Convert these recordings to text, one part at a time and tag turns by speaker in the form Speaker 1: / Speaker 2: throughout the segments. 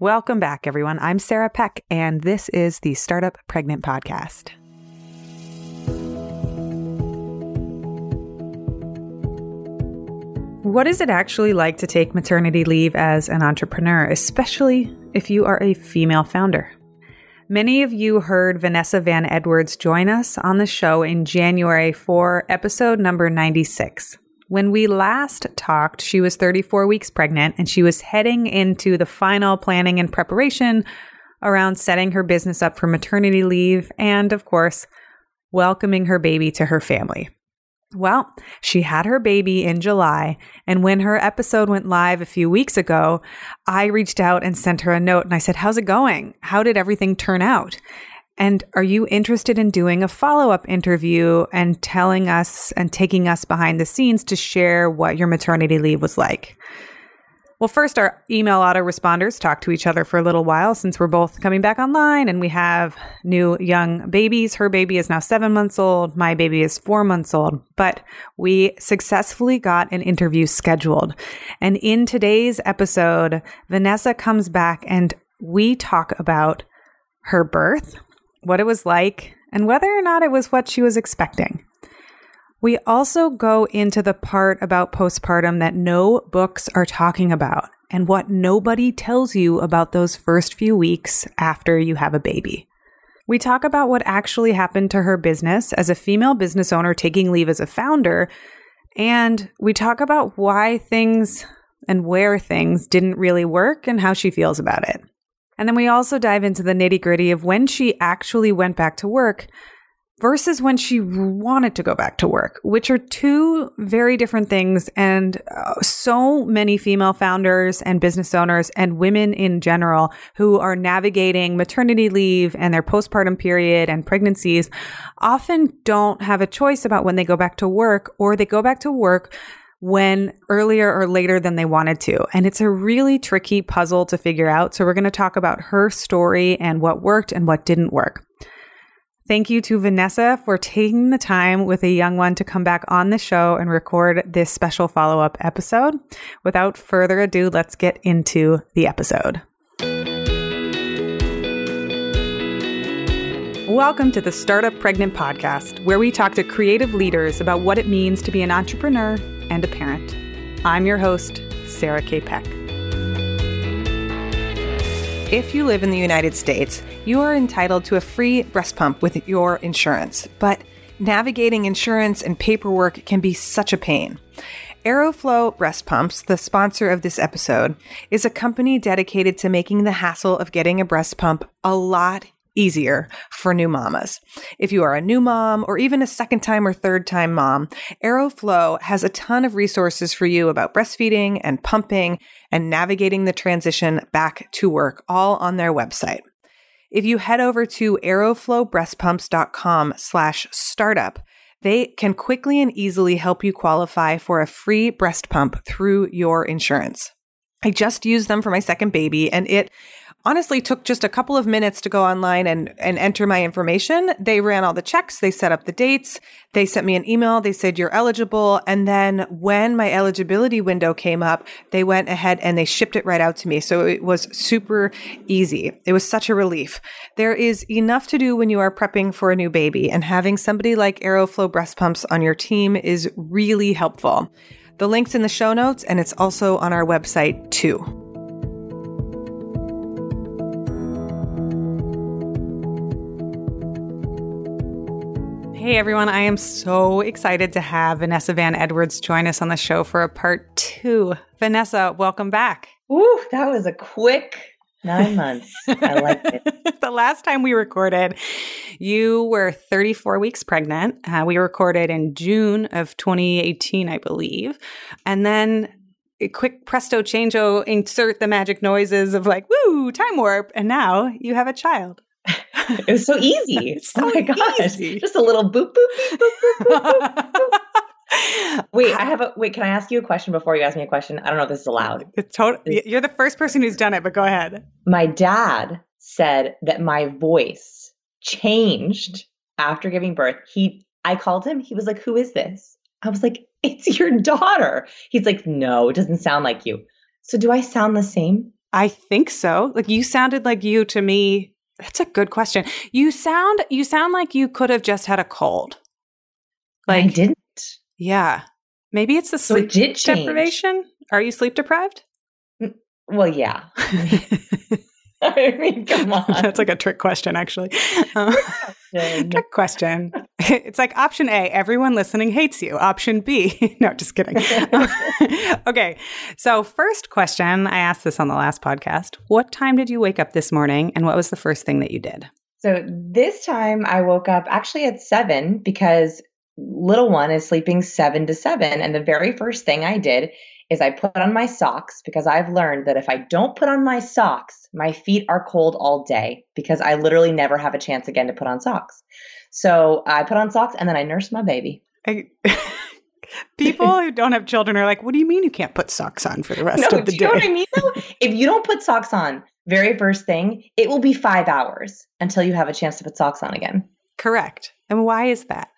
Speaker 1: Welcome back, everyone. I'm Sarah Peck, and this is the Startup Pregnant Podcast. What is it actually like to take maternity leave as an entrepreneur, especially if you are a female founder? Many of you heard Vanessa Van Edwards join us on the show in January for episode number 96. When we last talked, she was 34 weeks pregnant and she was heading into the final planning and preparation around setting her business up for maternity leave and, of course, welcoming her baby to her family. Well, she had her baby in July, and when her episode went live a few weeks ago, I reached out and sent her a note and I said, How's it going? How did everything turn out? And are you interested in doing a follow up interview and telling us and taking us behind the scenes to share what your maternity leave was like? Well, first, our email autoresponders talk to each other for a little while since we're both coming back online and we have new young babies. Her baby is now seven months old. My baby is four months old. But we successfully got an interview scheduled. And in today's episode, Vanessa comes back and we talk about her birth, what it was like, and whether or not it was what she was expecting. We also go into the part about postpartum that no books are talking about and what nobody tells you about those first few weeks after you have a baby. We talk about what actually happened to her business as a female business owner taking leave as a founder, and we talk about why things and where things didn't really work and how she feels about it. And then we also dive into the nitty gritty of when she actually went back to work versus when she wanted to go back to work, which are two very different things. And uh, so many female founders and business owners and women in general who are navigating maternity leave and their postpartum period and pregnancies often don't have a choice about when they go back to work or they go back to work when earlier or later than they wanted to. And it's a really tricky puzzle to figure out. So we're going to talk about her story and what worked and what didn't work. Thank you to Vanessa for taking the time with a young one to come back on the show and record this special follow up episode. Without further ado, let's get into the episode. Welcome to the Startup Pregnant Podcast, where we talk to creative leaders about what it means to be an entrepreneur and a parent. I'm your host, Sarah K. Peck. If you live in the United States, you are entitled to a free breast pump with your insurance, but navigating insurance and paperwork can be such a pain. Aeroflow Breast Pumps, the sponsor of this episode, is a company dedicated to making the hassle of getting a breast pump a lot easier for new mamas. If you are a new mom or even a second time or third time mom, Aeroflow has a ton of resources for you about breastfeeding and pumping and navigating the transition back to work all on their website. If you head over to aeroflowbreastpumps.com slash startup, they can quickly and easily help you qualify for a free breast pump through your insurance. I just used them for my second baby and it honestly took just a couple of minutes to go online and, and enter my information. They ran all the checks, they set up the dates, they sent me an email, they said you're eligible. And then when my eligibility window came up, they went ahead and they shipped it right out to me. So it was super easy. It was such a relief. There is enough to do when you are prepping for a new baby, and having somebody like Aeroflow breast pumps on your team is really helpful. The link's in the show notes, and it's also on our website too. Hey everyone, I am so excited to have Vanessa Van Edwards join us on the show for a part two. Vanessa, welcome back.
Speaker 2: Ooh, that was a quick nine months. I like it.
Speaker 1: the last time we recorded, you were 34 weeks pregnant. Uh, we recorded in June of 2018, I believe. And then a quick presto changeo, insert the magic noises of like, woo, time warp. And now you have a child.
Speaker 2: it was so easy. so oh my gosh. Easy. Just a little boop, boop, boop, boop, boop, boop. wait, I have a wait. Can I ask you a question before you ask me a question? I don't know if this is allowed.
Speaker 1: It's totally. You're the first person who's done it, but go ahead.
Speaker 2: My dad said that my voice changed after giving birth. He, I called him. He was like, "Who is this?" I was like, "It's your daughter." He's like, "No, it doesn't sound like you." So do I sound the same?
Speaker 1: I think so. Like you sounded like you to me. That's a good question. You sound you sound like you could have just had a cold.
Speaker 2: Like I didn't.
Speaker 1: Yeah. Maybe it's the sleep so it deprivation. Are you sleep deprived?
Speaker 2: Well, yeah. I mean, come on.
Speaker 1: That's like a trick question, actually. Uh, trick question. It's like option A, everyone listening hates you. Option B, no, just kidding. okay. So, first question I asked this on the last podcast What time did you wake up this morning and what was the first thing that you did?
Speaker 2: So, this time I woke up actually at seven because little one is sleeping seven to seven. And the very first thing I did is I put on my socks because I've learned that if I don't put on my socks, my feet are cold all day because I literally never have a chance again to put on socks. So I put on socks and then I nurse my baby. I,
Speaker 1: people who don't have children are like, what do you mean you can't put socks on for the rest no, of the
Speaker 2: do
Speaker 1: day?
Speaker 2: You know what I mean though? if you don't put socks on very first thing, it will be five hours until you have a chance to put socks on again.
Speaker 1: Correct. And why is that?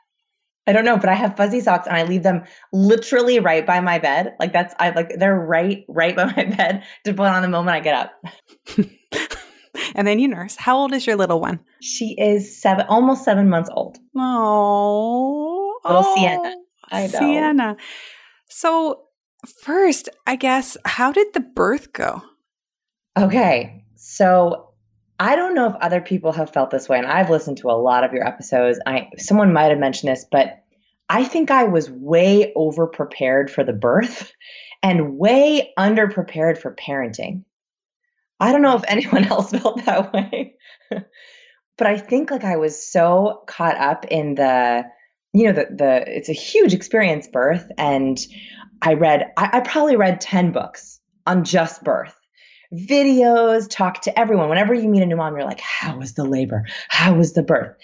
Speaker 2: I don't know, but I have fuzzy socks and I leave them literally right by my bed. Like that's I like they're right right by my bed to put on the moment I get up.
Speaker 1: and then you nurse. How old is your little one?
Speaker 2: She is seven, almost seven months old.
Speaker 1: Oh,
Speaker 2: little oh, Sienna. I know.
Speaker 1: Sienna. So first, I guess, how did the birth go?
Speaker 2: Okay, so I don't know if other people have felt this way, and I've listened to a lot of your episodes. I someone might have mentioned this, but I think I was way over prepared for the birth and way under prepared for parenting. I don't know if anyone else felt that way. but I think like I was so caught up in the you know the the it's a huge experience birth and I read I, I probably read 10 books on just birth videos, talk to everyone. Whenever you meet a new mom, you're like, how was the labor? How was the birth?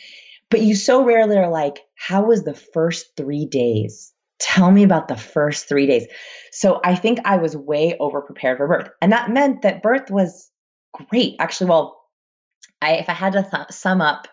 Speaker 2: But you so rarely are like, how was the first three days? Tell me about the first three days. So I think I was way over prepared for birth. And that meant that birth was great. Actually, well, I, if I had to th- sum up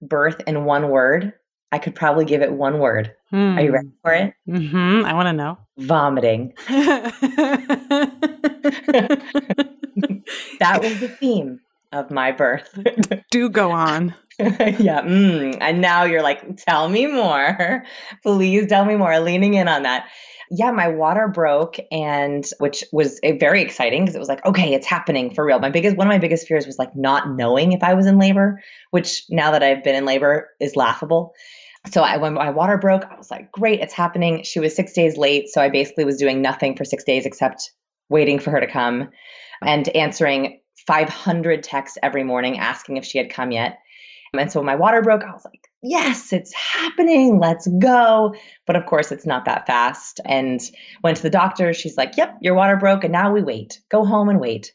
Speaker 2: birth in one word, I could probably give it one word. Hmm. Are you ready for it?
Speaker 1: Mm-hmm. I want to know.
Speaker 2: Vomiting. that was the theme of my birth.
Speaker 1: Do go on.
Speaker 2: yeah. Mm. And now you're like, tell me more. Please tell me more. Leaning in on that. Yeah, my water broke, and which was very exciting because it was like, okay, it's happening for real. My biggest, one of my biggest fears was like not knowing if I was in labor, which now that I've been in labor is laughable. So I, when my water broke, I was like, great, it's happening. She was six days late. So I basically was doing nothing for six days except waiting for her to come and answering 500 texts every morning asking if she had come yet. And so when my water broke, I was like, yes, it's happening. Let's go. But of course, it's not that fast. And went to the doctor. She's like, yep, your water broke. And now we wait. Go home and wait.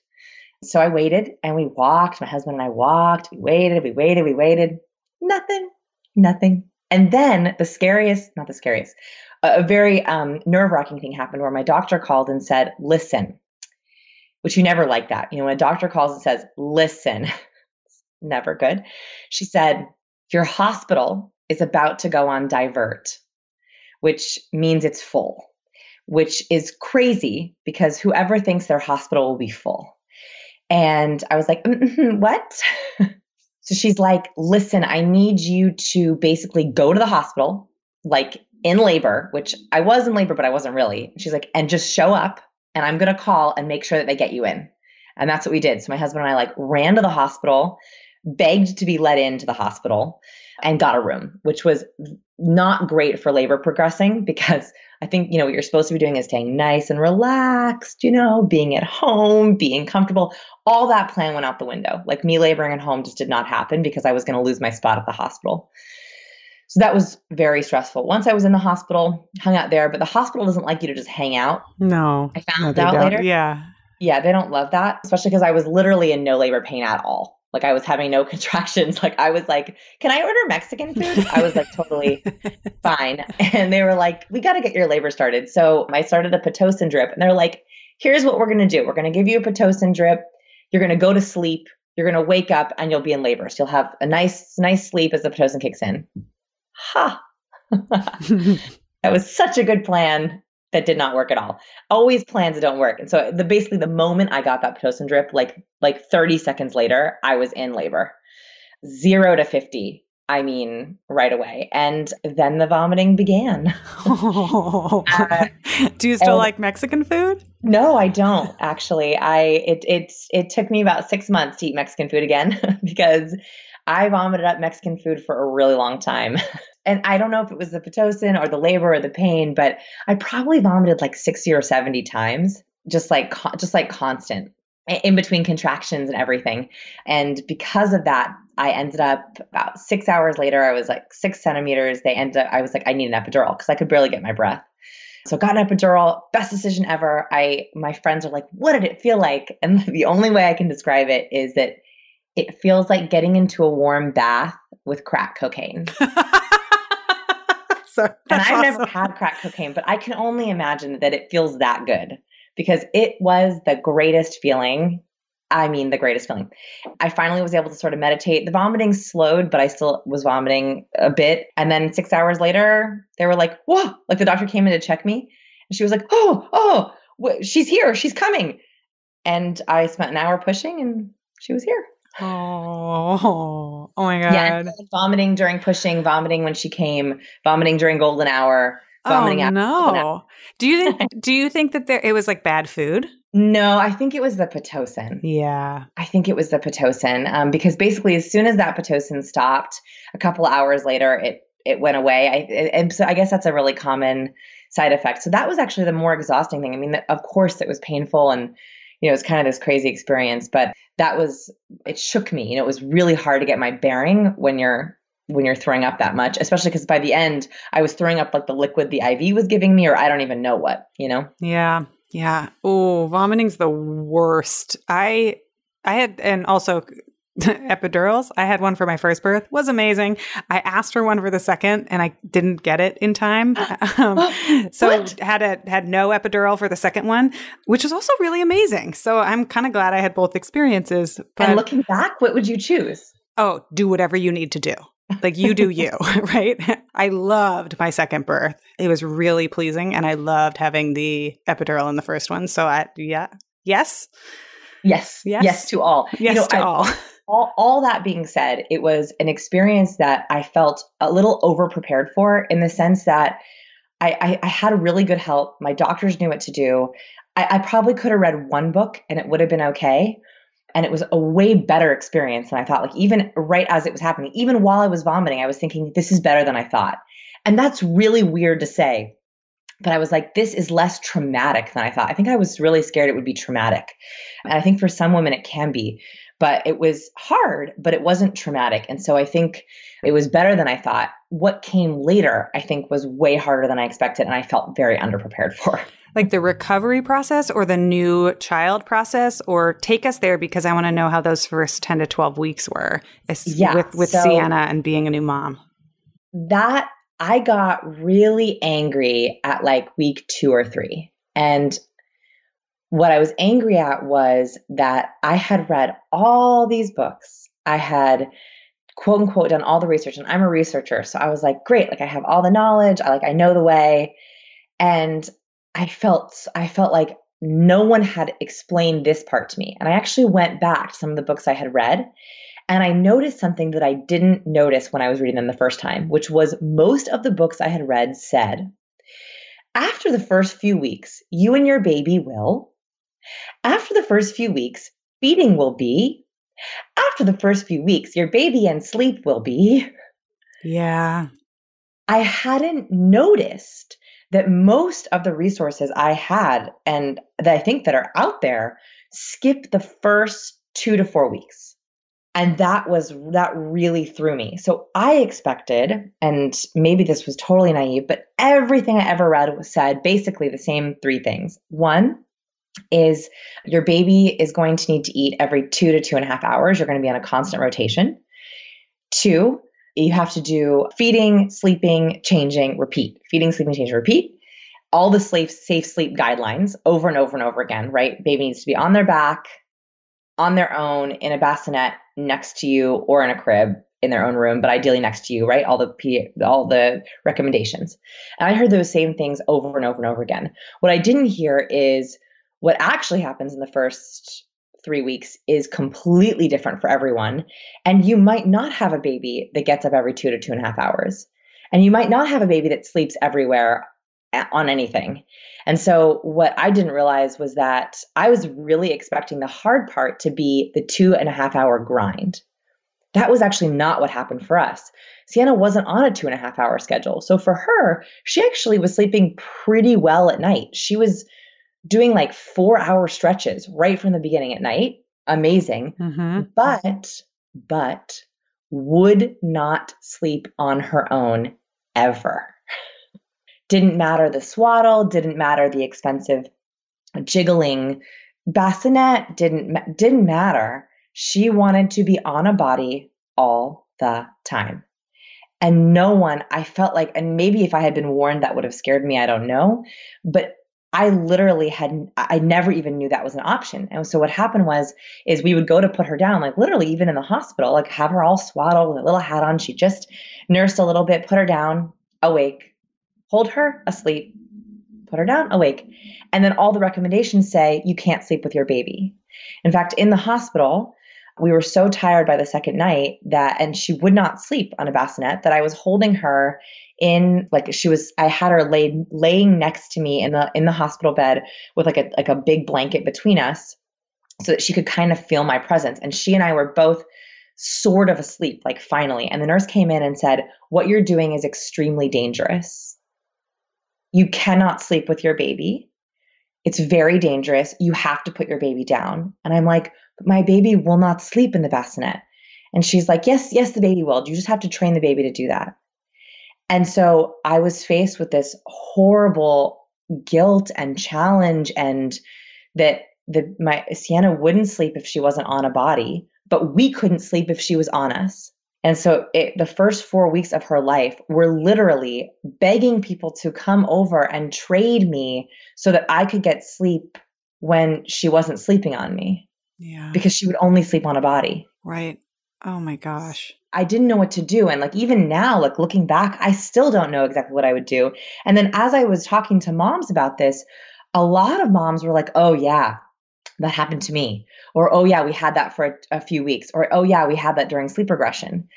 Speaker 2: So I waited and we walked. My husband and I walked. We waited, we waited, we waited. Nothing, nothing. And then the scariest, not the scariest, a very um, nerve wracking thing happened where my doctor called and said, listen, which you never like that. You know, when a doctor calls and says, listen, never good. She said, your hospital is about to go on divert, which means it's full, which is crazy because whoever thinks their hospital will be full. And I was like, mm-hmm, what? so she's like, listen, I need you to basically go to the hospital, like in labor, which I was in labor, but I wasn't really. She's like, and just show up and I'm going to call and make sure that they get you in. And that's what we did. So my husband and I like ran to the hospital, begged to be let into the hospital and got a room, which was not great for labor progressing because I think, you know, what you're supposed to be doing is staying nice and relaxed, you know, being at home, being comfortable. All that plan went out the window. Like me laboring at home just did not happen because I was going to lose my spot at the hospital. So that was very stressful. Once I was in the hospital, hung out there, but the hospital doesn't like you to just hang out.
Speaker 1: No.
Speaker 2: I found
Speaker 1: no,
Speaker 2: out
Speaker 1: don't.
Speaker 2: later.
Speaker 1: Yeah.
Speaker 2: Yeah, they don't love that, especially because I was literally in no labor pain at all. Like I was having no contractions. Like I was like, "Can I order Mexican food?" I was like totally fine. And they were like, "We got to get your labor started." So I started a pitocin drip, and they're like, "Here's what we're going to do. We're going to give you a pitocin drip. You're going to go to sleep. You're going to wake up, and you'll be in labor. So you'll have a nice, nice sleep as the pitocin kicks in." Ha. that was such a good plan. that did not work at all. Always plans that don't work. And so the basically the moment I got that Pitocin drip, like like 30 seconds later, I was in labor. Zero to 50. I mean, right away. And then the vomiting began.
Speaker 1: uh, Do you still like Mexican food?
Speaker 2: No, I don't actually. I it it's it took me about six months to eat Mexican food again because I vomited up Mexican food for a really long time. and I don't know if it was the Pitocin or the labor or the pain, but I probably vomited like 60 or 70 times, just like just like constant in between contractions and everything. And because of that, I ended up about six hours later, I was like six centimeters. They ended up, I was like, I need an epidural because I could barely get my breath. So got an epidural, best decision ever. I my friends are like, what did it feel like? And the only way I can describe it is that it feels like getting into a warm bath with crack cocaine. so and I've awesome. never had crack cocaine, but I can only imagine that it feels that good because it was the greatest feeling. I mean, the greatest feeling. I finally was able to sort of meditate. The vomiting slowed, but I still was vomiting a bit. And then six hours later, they were like, whoa, like the doctor came in to check me. And she was like, oh, oh, she's here. She's coming. And I spent an hour pushing and she was here.
Speaker 1: Oh, oh my god!
Speaker 2: Yeah, vomiting during pushing, vomiting when she came, vomiting during golden hour, vomiting
Speaker 1: oh, no. Do you think? do you think that there it was like bad food?
Speaker 2: No, I think it was the pitocin.
Speaker 1: Yeah,
Speaker 2: I think it was the pitocin um, because basically, as soon as that pitocin stopped, a couple hours later, it it went away. I and so I guess that's a really common side effect. So that was actually the more exhausting thing. I mean, of course, it was painful and you know, it's kind of this crazy experience, but that was it shook me. You know, it was really hard to get my bearing when you're when you're throwing up that much, especially because by the end I was throwing up like the liquid the IV was giving me, or I don't even know what, you know?
Speaker 1: Yeah. Yeah. Oh, vomiting's the worst. I I had and also epidurals. I had one for my first birth. Was amazing. I asked for one for the second, and I didn't get it in time. Um, so what? had a had no epidural for the second one, which was also really amazing. So I'm kind of glad I had both experiences.
Speaker 2: But, and looking back, what would you choose?
Speaker 1: Oh, do whatever you need to do. Like you do you, right? I loved my second birth. It was really pleasing, and I loved having the epidural in the first one. So I yeah, yes.
Speaker 2: Yes. Yes. Yes to all.
Speaker 1: Yes you know, to I, all
Speaker 2: all, all that being said, it was an experience that I felt a little over prepared for in the sense that I, I, I had a really good help. My doctors knew what to do. I, I probably could have read one book and it would have been okay. And it was a way better experience than I thought. Like, even right as it was happening, even while I was vomiting, I was thinking, this is better than I thought. And that's really weird to say. But I was like, this is less traumatic than I thought. I think I was really scared it would be traumatic. And I think for some women, it can be but it was hard, but it wasn't traumatic. And so I think it was better than I thought. What came later, I think, was way harder than I expected, and I felt very underprepared for.
Speaker 1: Like the recovery process or the new child process, or take us there because I want to know how those first 10 to 12 weeks were yeah, with, with so Sienna and being a new mom.
Speaker 2: That I got really angry at like week two or three. And what I was angry at was that I had read all these books. I had quote unquote done all the research and I'm a researcher. So I was like, great, like I have all the knowledge. I like I know the way. And I felt I felt like no one had explained this part to me. And I actually went back to some of the books I had read and I noticed something that I didn't notice when I was reading them the first time, which was most of the books I had read said, after the first few weeks, you and your baby will after the first few weeks, feeding will be. After the first few weeks, your baby and sleep will be.
Speaker 1: Yeah.
Speaker 2: I hadn't noticed that most of the resources I had and that I think that are out there skip the first two to four weeks. And that was, that really threw me. So I expected, and maybe this was totally naive, but everything I ever read was said basically the same three things. One, is your baby is going to need to eat every two to two and a half hours. You're going to be on a constant rotation. Two, you have to do feeding, sleeping, changing, repeat. Feeding, sleeping, changing, repeat. All the safe, safe sleep guidelines over and over and over again, right? Baby needs to be on their back, on their own, in a bassinet, next to you, or in a crib. in their own room, but ideally next to you, right? All the all the recommendations. And I heard those same things over and over and over again. What I didn't hear is what actually happens in the first three weeks is completely different for everyone. And you might not have a baby that gets up every two to two and a half hours. And you might not have a baby that sleeps everywhere eh, on anything. And so, what I didn't realize was that I was really expecting the hard part to be the two and a half hour grind. That was actually not what happened for us. Sienna wasn't on a two and a half hour schedule. So, for her, she actually was sleeping pretty well at night. She was doing like four hour stretches right from the beginning at night. Amazing. Mm-hmm. But, but would not sleep on her own ever. Didn't matter the swaddle, didn't matter the expensive jiggling bassinet, didn't didn't matter. She wanted to be on a body all the time. And no one, I felt like, and maybe if I had been warned, that would have scared me. I don't know. But I literally had, I never even knew that was an option. And so what happened was, is we would go to put her down, like literally even in the hospital, like have her all swaddled with a little hat on. She just nursed a little bit, put her down, awake, hold her asleep, put her down, awake. And then all the recommendations say you can't sleep with your baby. In fact, in the hospital, we were so tired by the second night that, and she would not sleep on a bassinet that I was holding her in like she was I had her laid laying next to me in the in the hospital bed with like a like a big blanket between us so that she could kind of feel my presence and she and I were both sort of asleep like finally and the nurse came in and said what you're doing is extremely dangerous you cannot sleep with your baby. It's very dangerous. You have to put your baby down. And I'm like, my baby will not sleep in the bassinet. And she's like, yes, yes, the baby will. You just have to train the baby to do that. And so I was faced with this horrible guilt and challenge and that the my Sienna wouldn't sleep if she wasn't on a body, but we couldn't sleep if she was on us. And so it, the first four weeks of her life were literally begging people to come over and trade me so that I could get sleep when she wasn't sleeping on me.
Speaker 1: Yeah.
Speaker 2: Because she would only sleep on a body.
Speaker 1: Right. Oh my gosh.
Speaker 2: I didn't know what to do. And like even now, like looking back, I still don't know exactly what I would do. And then as I was talking to moms about this, a lot of moms were like, oh, yeah, that happened to me. Or oh yeah we had that for a, a, few weeks. Or oh yeah we had that during sleep regression.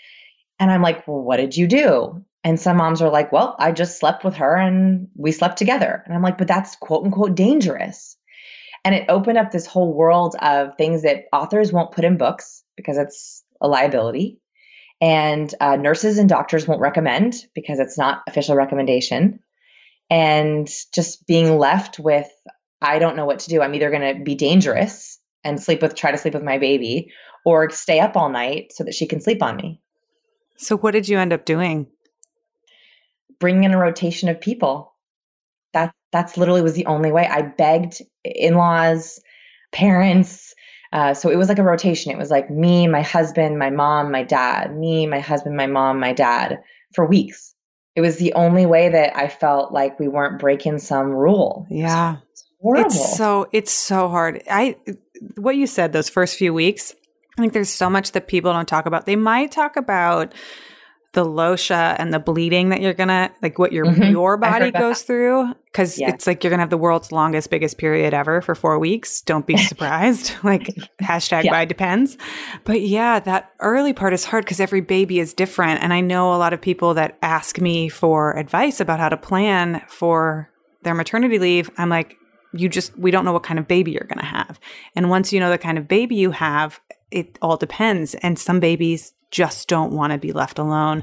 Speaker 2: And i'm like well what did you do? And some moms are like well i just slept with her and we slept together. And i'm like but that's quote unquote dangerous. And it opened up this whole world of things that authors won't put in books because it's a liability and uh, nurses and doctors won't recommend because it's not official recommendation and just being left with I don't know what to do. I'm either going to be dangerous and sleep with, try to sleep with my baby, or stay up all night so that she can sleep on me.
Speaker 1: So, what did you end up doing?
Speaker 2: Bringing in a rotation of people. That that's literally was the only way. I begged in-laws, parents. Uh, so it was like a rotation. It was like me, my husband, my mom, my dad. Me, my husband, my mom, my dad for weeks. It was the only way that I felt like we weren't breaking some rule.
Speaker 1: Yeah horrible. It's so it's so hard. I what you said those first few weeks. I think there's so much that people don't talk about. They might talk about the lochia and the bleeding that you're gonna like what your mm-hmm. your body goes through because yeah. it's like you're gonna have the world's longest biggest period ever for four weeks. Don't be surprised. Like hashtag yeah. by depends. But yeah that early part is hard because every baby is different. And i know a lot of people that ask me for advice about how to plan for their maternity leave. I'm like you just we don't know what kind of baby you're to have. And once you know the kind of baby you have it all depends. And some babies just don't want to be left alone.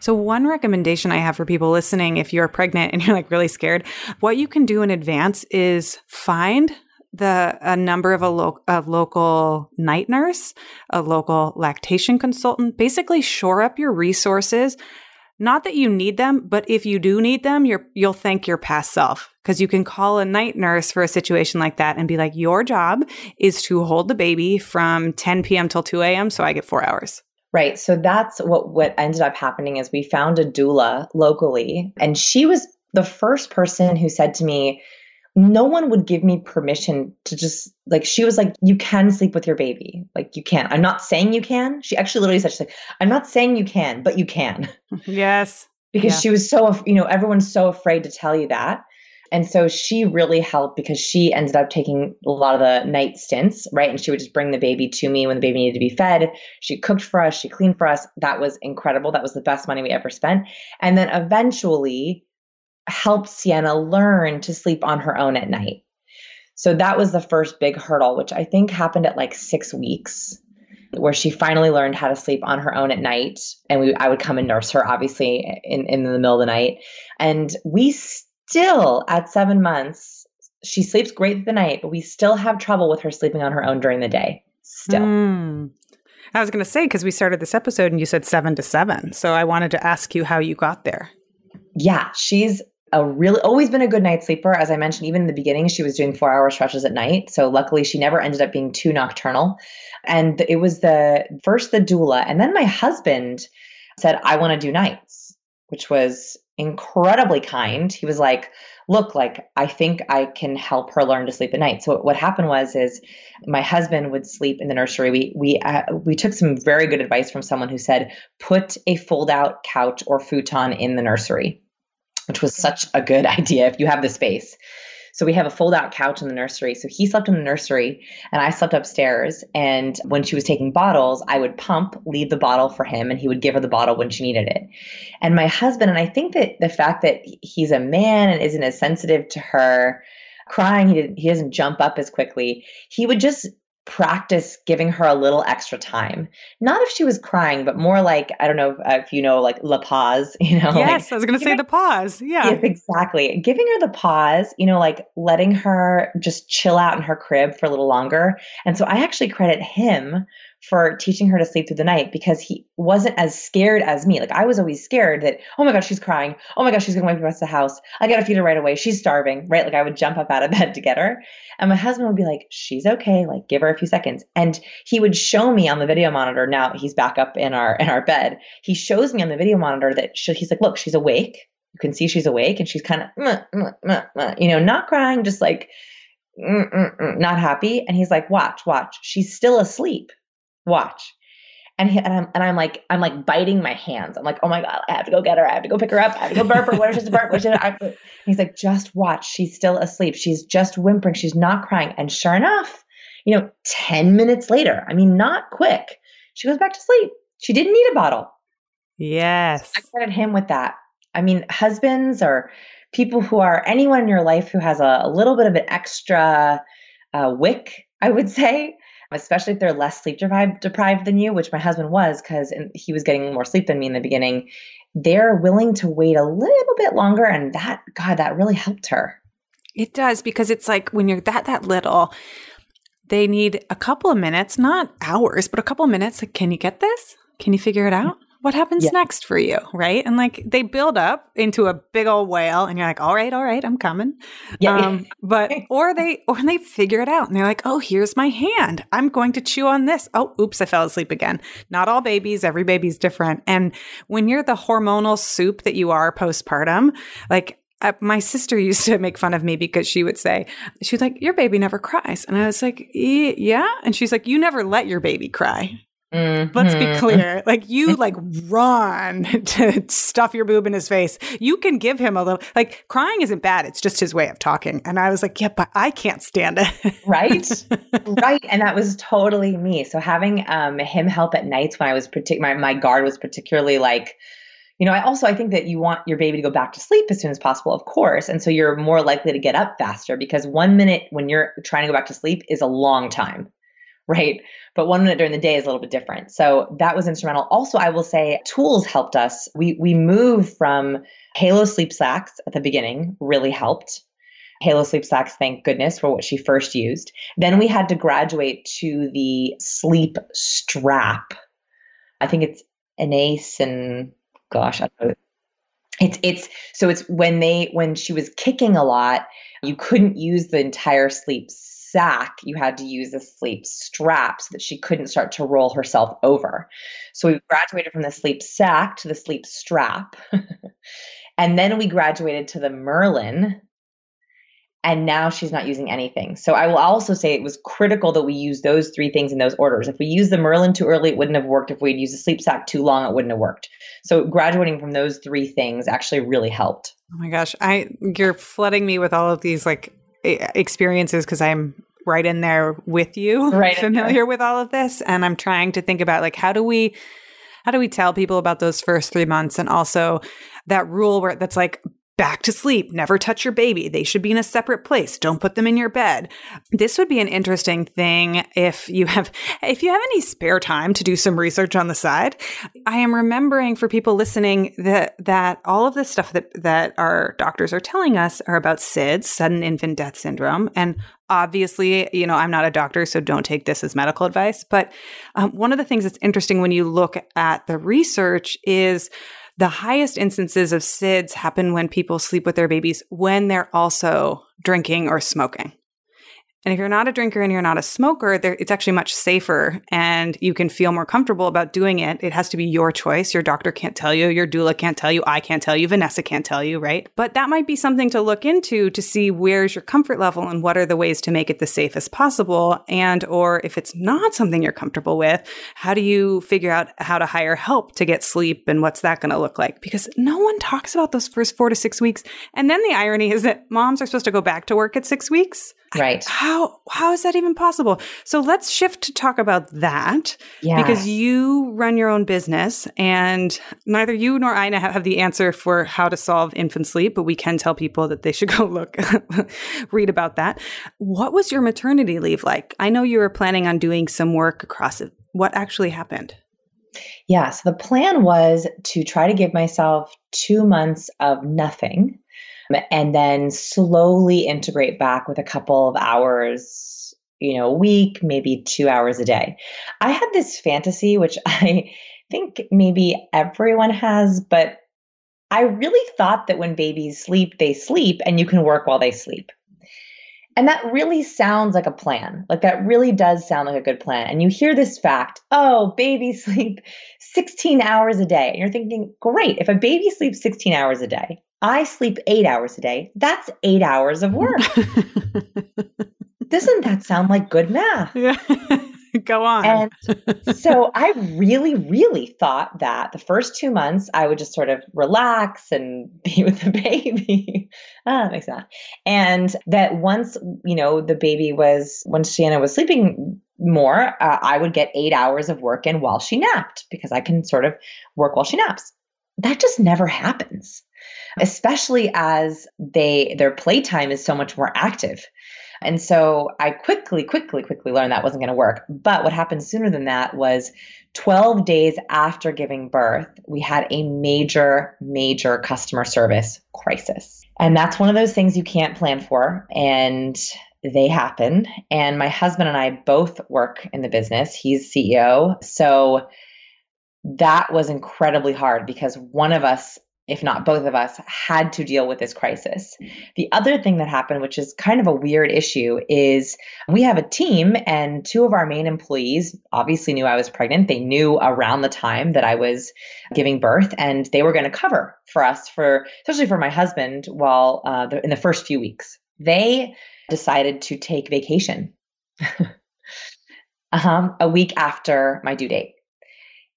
Speaker 1: So one recommendation I have for people listening if you're pregnant and you're like really scared, what you can do in advance is find the a number of a, lo- a local night nurse, a local lactation consultant, basically shore up your resources not that you need them, but if you do need them, you're, you'll thank your past self because you can call a night nurse for a situation like that and be like, your job is to hold the baby from 10 p.m. till 2 a.m. So I get four hours.
Speaker 2: Right. So that's what what ended up happening is we found a doula locally and she was the first person who said to me, no one would give me permission to just like she was like you can sleep with your baby. Like you can. I'm not saying you can. She actually literally said she's like i'm not saying you can but you can.
Speaker 1: Yes.
Speaker 2: Because yeah. she was so you know everyone's so afraid to tell you that and so she really helped because she ended up taking a lot of the night stints right and she would just bring the baby to me when the baby needed to be fed she cooked for us she cleaned for us that was incredible that was the best money we ever spent and then eventually helped Sienna learn to sleep on her own at night. So that was the first big hurdle, which I think happened at like six weeks, where she finally learned how to sleep on her own at night. And we, I would come and nurse her, obviously, in, in the middle of the night. And we still, at seven months, she sleeps great through the night, but we still have trouble with her sleeping on her own during the day. Still. Mm.
Speaker 1: I was going to say, because we started this episode and you said seven to seven. So I wanted to ask you how you got there.
Speaker 2: Yeah, she's a really always been a good night sleeper. As I mentioned, even in the beginning, she was doing four hour stretches at night. So luckily, she never ended up being too nocturnal. And it was the first the doula, and then my husband said, "I want to do nights," which was incredibly kind. He was like, "Look, like I think I can help her learn to sleep at night." So what happened was, is my husband would sleep in the nursery. We we uh, we took some very good advice from someone who said, "Put a fold out couch or futon in the nursery." which was such a good idea if you have the space. So we have a fold out couch in the nursery. So he slept in the nursery and I slept upstairs. And when she was taking bottles, I would pump, leave the bottle for him, and he would give her the bottle when she needed it. And my husband, and I think that the fact that he's a man and isn't as sensitive to her crying, he, he doesn't jump up as quickly, he would just practice giving her a little extra time. Not if she was crying, but more like, I don't know if, uh, if you know, like la pause, you know?
Speaker 1: Yes,
Speaker 2: like,
Speaker 1: I was going to say the pause. Yeah.
Speaker 2: Yes, exactly. Giving her the pause, you know, like letting her just chill out in her crib for a little longer. And so I actually credit him for teaching her to sleep through the night because he wasn't as scared as me. Like I was always scared that, oh my gosh, she's crying. Oh my gosh, she's gonna wake the rest of the house. I gotta feed her right away. She's starving, right? Like I would jump up out of bed to get her. And my husband would be like, she's okay, like give her a few seconds. And he would show me on the video monitor. Now he's back up in our in our bed. He shows me on the video monitor that she, he's like, look, she's awake. You can see she's awake and she's kind of, you know, not crying, just like mm, mm, mm, not happy. And he's like, watch, watch. She's still asleep watch. And, he, and I'm and I'm like I'm like biting my hands. I'm like, oh my god, I have to go get her. I have to go pick her up. I have to go burp her. Where's she burp? Where's she? I, he's like, just watch. She's still asleep. She's just whimpering. She's not crying. And sure enough, you know, ten minutes later, I mean, not quick, she goes back to sleep. She didn't need a bottle.
Speaker 1: Yes,
Speaker 2: I credit him with that. I mean, husbands or people who are anyone in your life who has a, a little bit of an extra uh, wick, I would say, especially if they're less sleep deprived, deprived than you, which my husband was because he was getting more sleep than me in the beginning. They're willing to wait a little bit longer, and that God, that really helped her.
Speaker 1: It does because it's like when you're that that little, they need a couple of minutes, not hours, but a couple of minutes. Like, can you get this? Can you figure it out? What happens yeah. next for you right and like they build up into a big old whale and you're like all right all right i'm coming yeah. Um, but or they or they figure it out and they're like oh here's my hand i'm going to chew on this oh oops i fell asleep again not all babies every baby's different and when you're the hormonal soup that you are postpartum like uh, my sister used to make fun of me because she would say, she's like, your baby never cries. And I was like, yeah. And she's like, you never let your baby cry. Mm-hmm. Let's be mm-hmm. clear. Like you like run to stuff your boob in his face. You can give him a little like crying isn't bad. It's just his way of talking. And I was like, yeah, but I can't stand it.
Speaker 2: right. Right. And that was totally me. So having um him help at nights when I was partic- my, my guard was particularly like, you know, I also I think that you want your baby to go back to sleep as soon as possible, of course. And so you're more likely to get up faster because one minute when you're trying to go back to sleep is a long time right? But one minute during the day is a little bit different. So that was instrumental. Also, I will say tools helped us. We we moved from Halo sleep sacks at the beginning, really helped. Halo sleep sacks, thank goodness for what she first used. Then we had to graduate to the sleep strap. I think it's an ace and gosh, I don't know. It's it's so it's when they when she was kicking a lot, you couldn't use the entire sleep sack, you had to use a sleep strap so that she couldn't start to roll herself over. So we graduated from the sleep sack to the sleep strap. and then we graduated to the Merlin. and now she's not using anything. So I will also say it was critical that we use those three things in those orders. If we used the Merlin too early, it wouldn't have worked. If we'd used the sleep sack too long, it wouldn't have worked. So graduating from those three things actually really helped.
Speaker 1: Oh my gosh, I you're flooding me with all of these like experiences because I'm right in there with you, right familiar with all of this, and I'm trying to think about like how do we how do we tell people about those first three months? And also that rule where that's like back to sleep, never touch your baby. They should be in a separate place. Don't put them in your bed. This would be an interesting thing if you have if you have any spare time to do some research on the side. I am remembering for people listening that that all of this stuff that that our doctors are telling us are about SIDS, sudden infant death syndrome, and obviously, you know, I'm not a doctor, so don't take this as medical advice. But um, one of the things that's interesting when you look at the research is the highest instances of SIDS happen when people sleep with their babies when they're also drinking or smoking. And if you're not a drinker and you're not a smoker, it's actually much safer and you can feel more comfortable about doing it. It has to be your choice. Your doctor can't tell you, your doula can't tell you, I can't tell you, Vanessa can't tell you, right? But that might be something to look into to see where's your comfort level and what are the ways to make it the safest possible. And, or if it's not something you're comfortable with, how do you figure out how to hire help to get sleep and what's that going to look like? Because no one talks about those first four to six weeks. And then the irony is that moms are supposed to go back to work at six weeks.
Speaker 2: Right.
Speaker 1: How how is that even possible? So let's shift to talk about that
Speaker 2: yeah.
Speaker 1: because you run your own business and neither you nor I have the answer for how to solve infant sleep, but we can tell people that they should go look read about that. What was your maternity leave like? I know you were planning on doing some work across it. What actually happened?
Speaker 2: Yeah, so the plan was to try to give myself 2 months of nothing and then slowly integrate back with a couple of hours, you know, a week, maybe two hours a day. I had this fantasy, which I think maybe everyone has, but I really thought that when babies sleep, they sleep and you can work while they sleep. And that really sounds like a plan. Like that really does sound like a good plan. And you hear this fact, oh, babies sleep 16 hours a day. And you're thinking, great, if a baby sleeps 16 hours a day, I sleep eight hours a day. That's eight hours of work. Doesn't that sound like good math?
Speaker 1: Yeah. Go on.
Speaker 2: And so I really, really thought that the first two months I would just sort of relax and be with the baby. ah, makes sense. And that once, you know, the baby was, once Sienna was sleeping more, uh, I would get eight hours of work in while she napped because I can sort of work while she naps. That just never happens especially as they their playtime is so much more active. And so I quickly, quickly, quickly learned that wasn't going to work. But what happened sooner than that was 12 days after giving birth, we had a major, major customer service crisis. And that's one of those things you can't plan for. And they happen. And my husband and I both work in the business. He's CEO. So that was incredibly hard because one of us if not both of us, had to deal with this crisis. The other thing that happened, which is kind of a weird issue, is we have a team, and two of our main employees obviously knew I was pregnant. They knew around the time that I was giving birth, and they were going to cover for us, for especially for my husband, while uh, the, in the first few weeks. They decided to take vacation uh-huh, a week after my due date.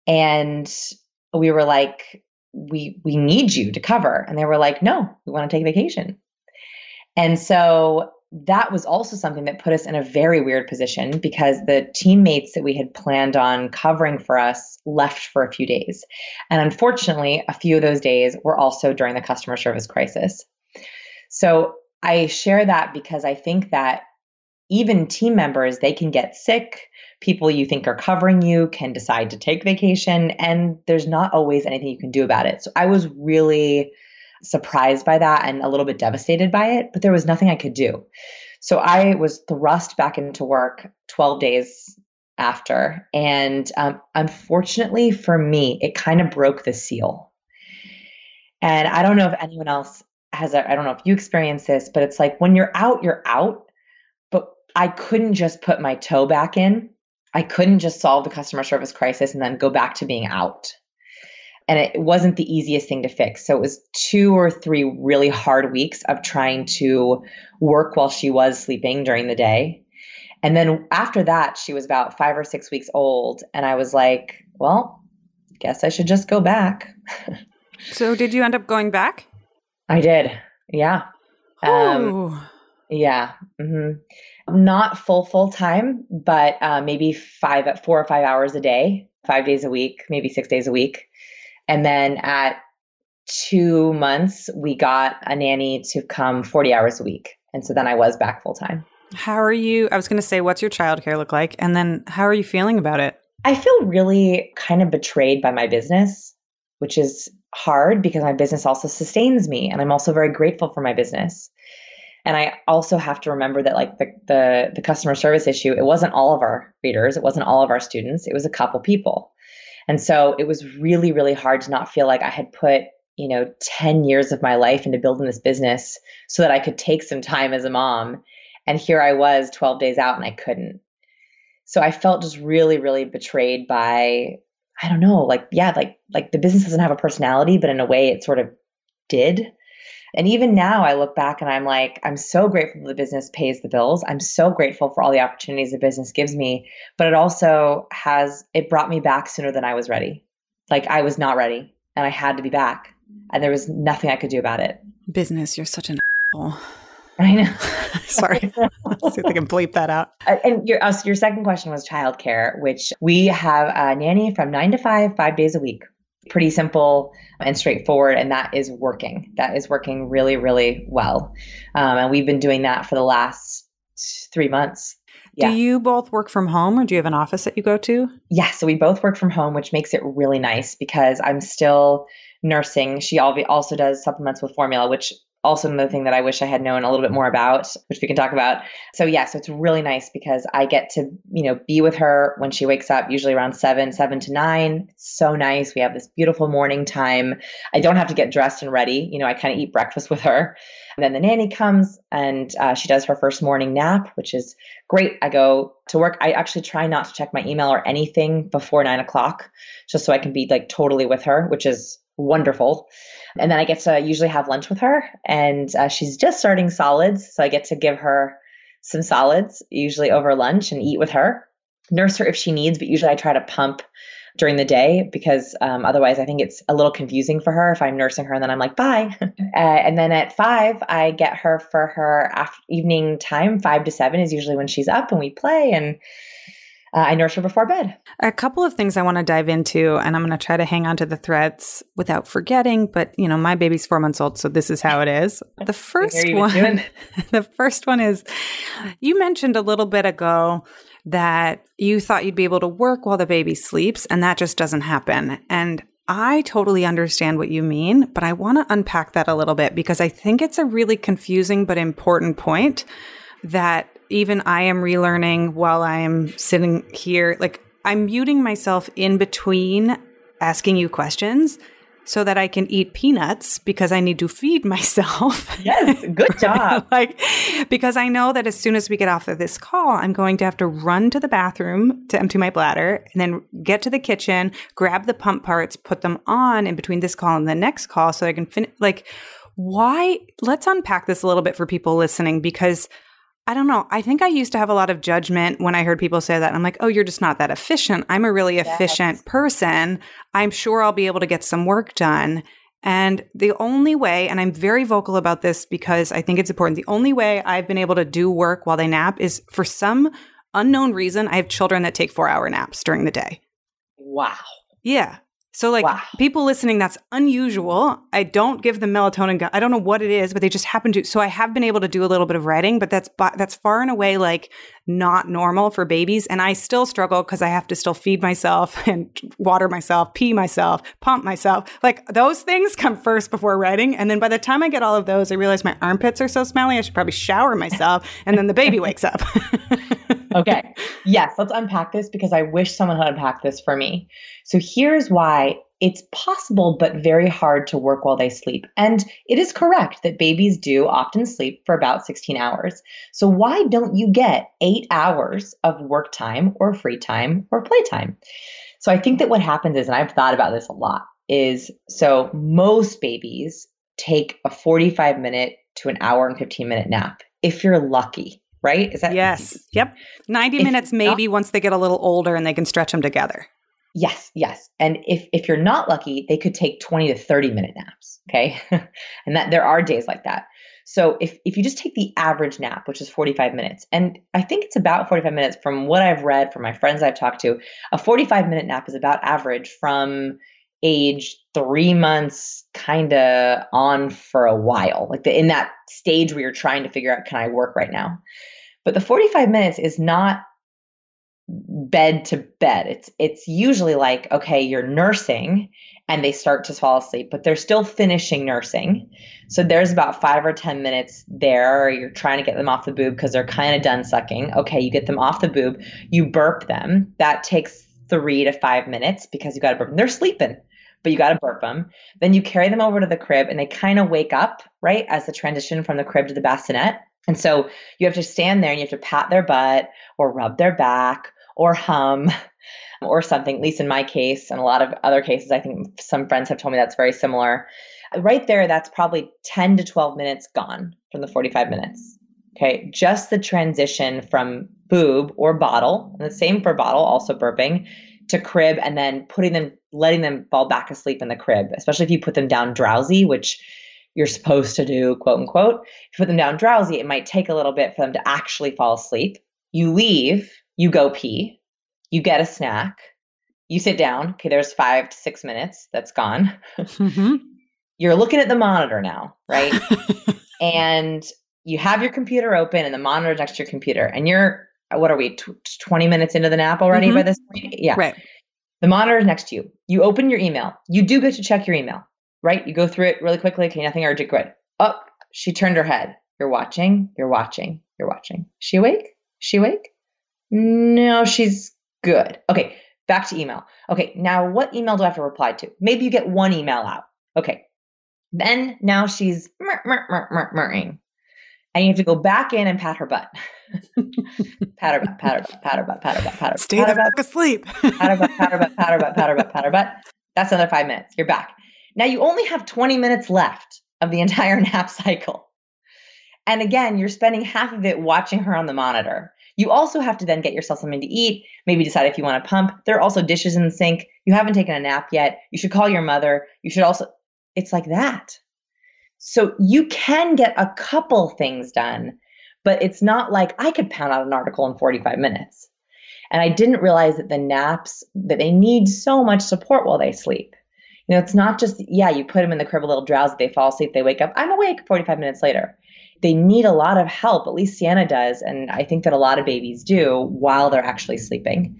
Speaker 2: And we were like, we we need you to cover. And they were like no we want to take vacation. And so that was also something that put us in a very weird position because the teammates that we had planned on covering for us left for a few days. And unfortunately a few of those days were also during the customer service crisis. So i share that because i think that even team members they can get sick people you think are covering you can decide to take vacation and there's not always anything you can do about it. So I was really surprised by that and a little bit devastated by it, but there was nothing I could do. So I was thrust back into work 12 days after. And um, unfortunately for me, it kind of broke the seal. And I don't know if anyone else has, I don't know if you experience this, but it's like when you're out, you're out. I couldn't just put my toe back in I couldn't just solve the customer service crisis and then go back to being out. And it wasn't the easiest thing to fix. So it was two or three really hard weeks of trying to work while she was sleeping during the day. And then after that, she was about five or six weeks old. And I was like, well, guess I should just go back.
Speaker 1: so did you end up going back?
Speaker 2: I did. Yeah. Um, yeah. Mm-hmm. Not full, full time, but uh, maybe five, at four or five hours a day, five days a week, maybe six days a week. And then at two months, we got a nanny to come 40 hours a week. And so then I was back full time.
Speaker 1: How are you? I was going to say, what's your childcare look like? And then how are you feeling about it?
Speaker 2: I feel really kind of betrayed by my business, which is hard because my business also sustains me. And I'm also very grateful for my business. And I also have to remember that like the, the, the customer service issue, it wasn't all of our readers, it wasn't all of our students, it was a couple people. And so it was really, really hard to not feel like I had put, you know, 10 years of my life into building this business so that I could take some time as a mom. And here I was 12 days out and I couldn't. So I felt just really, really betrayed by, I don't know, like, yeah, like like the business doesn't have a personality, but in a way it sort of did. And even now, I look back and I'm like, I'm so grateful the business pays the bills. I'm so grateful for all the opportunities the business gives me. But it also has, it brought me back sooner than I was ready. Like I was not ready and I had to be back. And there was nothing I could do about it.
Speaker 1: Business, you're such an asshole.
Speaker 2: I know.
Speaker 1: Sorry. see if I can bleep that out.
Speaker 2: Uh, and your uh, your second question was childcare, which we have a nanny from nine to five, five days a week pretty simple and straightforward and that is working that is working really really well um, and we've been doing that for the last three months
Speaker 1: yeah. Do you both work from home or do you have an office that you go to?
Speaker 2: Yeah, so we both work from home, which makes it really nice because I'm still nursing. She also does supplements with formula, which also another thing that I wish I had known a little bit more about, which we can talk about. So yeah, so it's really nice because I get to, you know, be with her when she wakes up, usually around seven, seven to nine. It's so nice. We have this beautiful morning time. I don't have to get dressed and ready. You know, I kind of eat breakfast with her. And then the nanny comes and uh, she does her first morning nap, which is great. I go to work. I actually try not to check my email or anything before nine o'clock, just so I can be like totally with her, which is wonderful. And then I get to usually have lunch with her, and uh, she's just starting solids. So I get to give her some solids, usually over lunch, and eat with her. Nurse her if she needs, but usually I try to pump during the day because um, otherwise I think it's a little confusing for her if I'm nursing her and then I'm like, bye. uh, and then at five, I get her for her after evening time. Five to seven is usually when she's up and we play. And uh, I nurse her before bed.
Speaker 1: A couple of things I want to dive into, and I'm going to try to hang on to the threads without forgetting. But you know, my baby's four months old, so this is how it is. The first one, the first one is, you mentioned a little bit ago that you thought you'd be able to work while the baby sleeps, and that just doesn't happen. And I totally understand what you mean, but I want to unpack that a little bit because I think it's a really confusing but important point that even I am relearning while I'm sitting here. Like I'm muting myself in between asking you questions so that I can eat peanuts because I need to feed myself.
Speaker 2: Yes, good job.
Speaker 1: like because I know that as soon as we get off of this call, I'm going to have to run to the bathroom to empty my bladder and then get to the kitchen, grab the pump parts, put them on in between this call and the next call so I can finish like why let's unpack this a little bit for people listening because I don't know. I think I used to have a lot of judgment when I heard people say that. I'm like, oh, you're just not that efficient. I'm a really efficient yes. person. I'm sure I'll be able to get some work done. And the only way, and I'm very vocal about this because I think it's important, the only way I've been able to do work while they nap is for some unknown reason, I have children that take four hour naps during the day.
Speaker 2: Wow.
Speaker 1: Yeah. So, like wow. people listening, that's unusual. I don't give them melatonin. I don't know what it is, but they just happen to. So, I have been able to do a little bit of writing, but that's that's far and away like not normal for babies. And I still struggle because I have to still feed myself and water myself, pee myself, pump myself. Like those things come first before writing, and then by the time I get all of those, I realize my armpits are so smelly. I should probably shower myself, and then the baby wakes up.
Speaker 2: okay. Yes, let's unpack this because I wish someone had unpacked this for me. So here's why it's possible but very hard to work while they sleep. And it is correct that babies do often sleep for about 16 hours. So why don't you get 8 hours of work time or free time or playtime? So I think that what happens is and I've thought about this a lot. is so most babies take a 45 minute to an hour and 15 minute nap if you're lucky, right?
Speaker 1: Is that Yes. Yep. 90 if minutes maybe not, once they get a little older and they can stretch them together.
Speaker 2: Yes, yes. And if if you're not lucky, they could take 20 to 30 minute naps, okay? and that there are days like that. So if if you just take the average nap, which is 45 minutes, and I think it's about 45 minutes from what I've read from my friends I've talked to, a 45 minute nap is about average from age three months kind of on for a while, like the, in that stage where you're trying to figure out, can I work right now? But the 45 minutes is not bed to bed. It's it's usually like, okay, you're nursing and they start to fall asleep, but they're still finishing nursing. So there's about five or 10 minutes there. You're trying to get them off the boob because they're kind of done sucking. Okay, you get them off the boob, you burp them. That takes three to five minutes because you got to burp them. They're sleeping but you got to burp them. Then you carry them over to the crib and they kind of wake up, right, as the transition from the crib to the bassinet. And so you have to stand there and you have to pat their butt or rub their back or hum or something, at least in my case and a lot of other cases. I think some friends have told me that's very similar. Right there, that's probably 10 to 12 minutes gone from the 45 minutes. Okay, just the transition from boob or bottle, and the same for bottle, also burping, to crib and then putting them, letting them fall back asleep in the crib, especially if you put them down drowsy, which you're supposed to do, quote unquote. If you put them down drowsy, it might take a little bit for them to actually fall asleep. You leave, you go pee, you get a snack, you sit down. Okay, there's five to six minutes that's gone. Mm-hmm. You're looking at the monitor now, right? and you have your computer open and the monitor next to your computer, and you're what are we, 20 minutes into the nap already mm-hmm. by this point? Yeah.
Speaker 1: Right.
Speaker 2: The monitor is next to you. You open your email. You do get to check your email, right? You go through it really quickly. Okay, nothing urgent. Good. Oh, she turned her head. You're watching. You're watching. You're watching. She awake? She awake? No, she's good. Okay, back to email. Okay, now what email do I have to reply to? Maybe you get one email out. Okay. Then now she's mer, and you have to go back in and pat her butt. pat her butt, pat her butt, pat her butt, pat her butt, pat her butt.
Speaker 1: Stay the fuck asleep.
Speaker 2: pat her butt, pat her butt, pat her butt, pat her butt, pat her butt. That's another five minutes. You're back. Now you only have 20 minutes left of the entire nap cycle. And again, you're spending half of it watching her on the monitor. You also have to then get yourself something to eat, maybe decide if you want to pump. There are also dishes in the sink. You haven't taken a nap yet. You should call your mother. You should also, it's like that. So you can get a couple things done, but it's not like I could pound out an article in 45 minutes. And I didn't realize that the naps that they need so much support while they sleep. You know, it's not just yeah, you put them in the crib a little drowsy, they fall asleep, they wake up. I'm awake 45 minutes later. They need a lot of help. At least Sienna does, and I think that a lot of babies do while they're actually sleeping.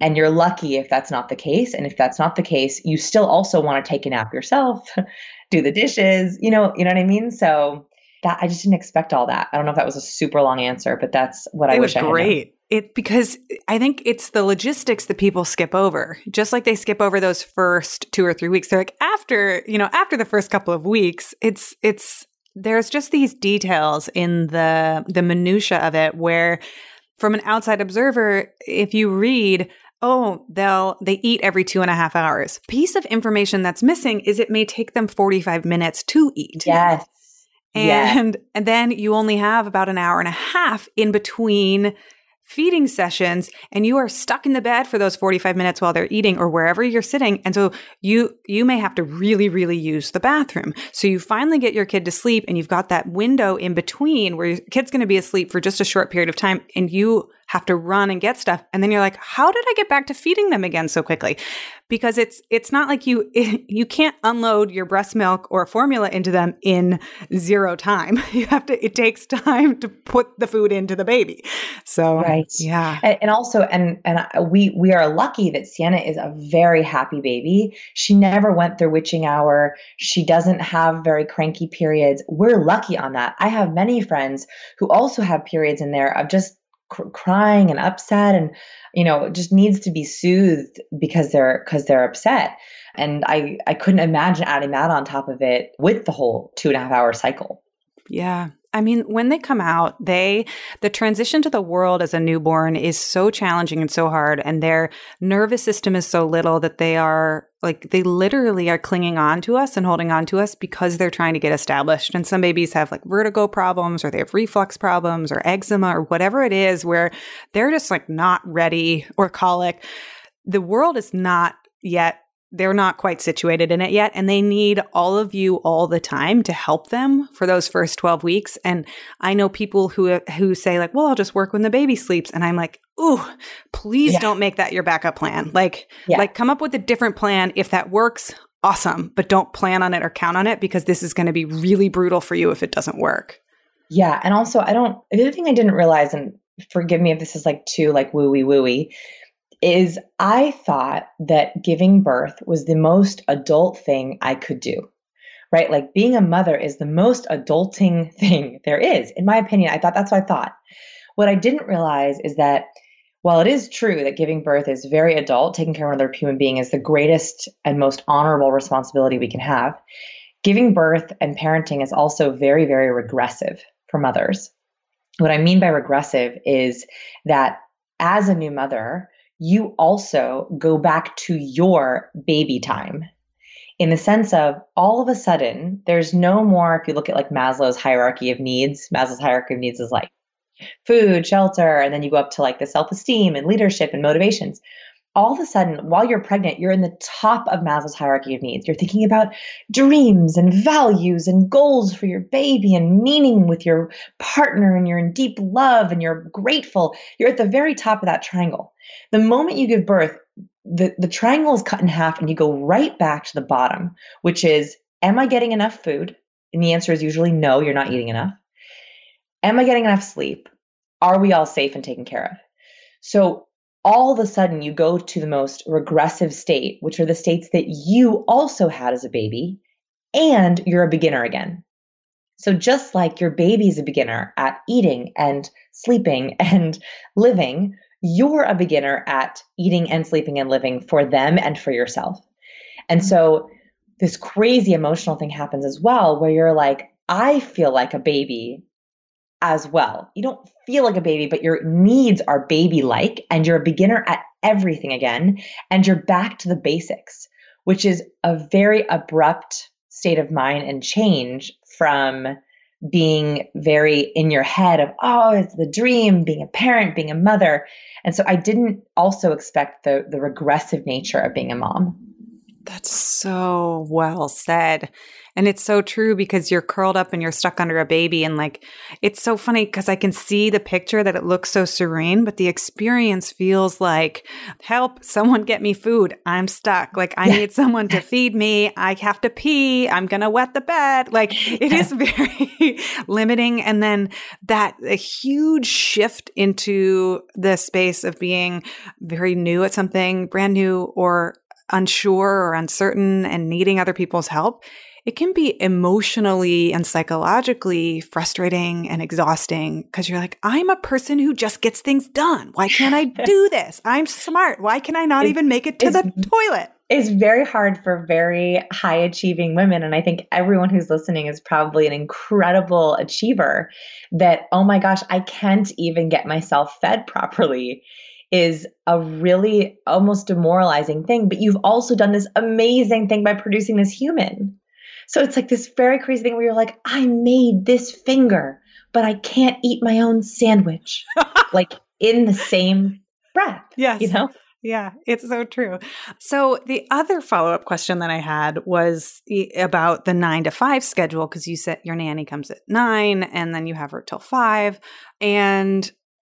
Speaker 2: And you're lucky if that's not the case. And if that's not the case, you still also want to take a nap yourself do the dishes, you know, you know what I mean? So that I just didn't expect all that. I don't know if that was a super long answer, but that's what I wish.
Speaker 1: it was great. It because I think it's the logistics that people skip over. Just like they skip over those first two or three weeks. They're like after, you know, after the first couple of weeks, it's it's there's just these details in the the minutia of it where from an outside observer, if you read oh, they'll they eat every two and a half hours. Piece of information that's missing is it may take them 45 minutes to eat.
Speaker 2: Yes.
Speaker 1: And yes. and then you only have about an hour and a half in between feeding sessions and you are stuck in the bed for those 45 minutes while they're eating or wherever you're sitting and so you you may have to really really use the bathroom so you finally get your kid to sleep and you've got that window in between where your kid's going to be asleep for just a short period of time and you have to run and get stuff. And then you're like how did i get back to feeding them again so quickly? Because it's it's not like you you can't unload your breast milk or formula into them in zero time. You have to it takes time to put the food into the baby. So
Speaker 2: right.
Speaker 1: yeah.
Speaker 2: And, also and and we we are lucky that sienna is a very happy baby. She never went through witching hour. She doesn't have very cranky periods. We're lucky on that. I have many friends who also have periods in there of just cr- crying and upset and you know just needs to be soothed because they're because they're upset. And i i couldn't imagine adding that on top of it with the whole two and a half hour cycle.
Speaker 1: Yeah I mean, when they come out, they the transition to the world as a newborn is so challenging and so hard and their nervous system is so little that they are like they literally are clinging on to us and holding on to us because they're trying to get established. And some babies have like vertigo problems or they have reflux problems or eczema or whatever it is where they're just like not ready or colic. The world is not yet they're not quite situated in it yet and they need all of you all the time to help them for those first 12 weeks and i know people who who say like well i'll just work when the baby sleeps and i'm like ooh please yeah. don't make that your backup plan like yeah. like come up with a different plan if that works awesome but don't plan on it or count on it because this is going to be really brutal for you if it doesn't work
Speaker 2: yeah and also i don't the other thing i didn't realize and forgive me if this is like too like wooey wooey is I thought that giving birth was the most adult thing I could do. Right? Like being a mother is the most adulting thing there is. In my opinion, I thought that's what I thought. What I didn't realize is that while it is true that giving birth is very adult, taking care of another human being is the greatest and most honorable responsibility we can have, giving birth and parenting is also very, very regressive for mothers. What I mean by regressive is that as a new mother, you also go back to your baby time. In the sense of all of a sudden, there's no more, if you look at like Maslow's hierarchy of needs, Maslow's hierarchy of needs is like food, shelter, and then you go up to like the self esteem and leadership and motivations all of a sudden, while you're pregnant, you're in the top of Maslow's hierarchy of needs. You're thinking about dreams and values and goals for your baby and meaning with your partner, and you're in deep love and you're grateful. You're at the very top of that triangle. The moment you give birth, the, the triangle is cut in half and you go right back to the bottom, which is Am I getting enough food? And the answer is usually no, you're not eating enough. Am I getting enough sleep? Are we all safe and taken care of? So all of a sudden you go to the most regressive state, which are the states that you also had as a baby, and you're a beginner again. So, just like your baby's a beginner at eating and sleeping and living, you're a beginner at eating and sleeping and living for them and for yourself. And mm-hmm. so, this crazy emotional thing happens as well, where you're like, I feel like a baby as well. You don't feel like a baby, but your needs are baby like, and you're a beginner at everything again, and you're back to the basics, which is a very abrupt state of mind and change from being very in your head of, oh, it's the dream, being a parent, being a mother. And so I didn't also expect the, the regressive nature of being a mom.
Speaker 1: That's so well said. And it's so true because you're curled up and you're stuck under a baby. And like, it's so funny because I can see the picture that it looks so serene, but the experience feels like, help, someone get me food. I'm stuck. Like, I need someone to feed me. I have to pee. I'm going to wet the bed. Like, it is very limiting. And then that a huge shift into the space of being very new at something, brand new or unsure or uncertain and needing other people's help it can be emotionally and psychologically frustrating and exhausting because you're like, I'm a person who just gets things done. Why can't I do this? I'm smart. Why can I not even make it to the toilet?
Speaker 2: It's very hard for very high achieving women. And I think everyone who's listening is probably an incredible achiever that, oh my gosh, I can't even get myself fed properly is a really almost demoralizing thing. But you've also done this amazing thing by producing this human. So it's like this very crazy thing where you're like, I made this finger, but I can't eat my own sandwich. like in the same breath.
Speaker 1: Yes.
Speaker 2: You know?
Speaker 1: Yeah, it's so true. So the other follow up question that I had was about the nine to five schedule because you said your nanny comes at nine and then you have her till five. And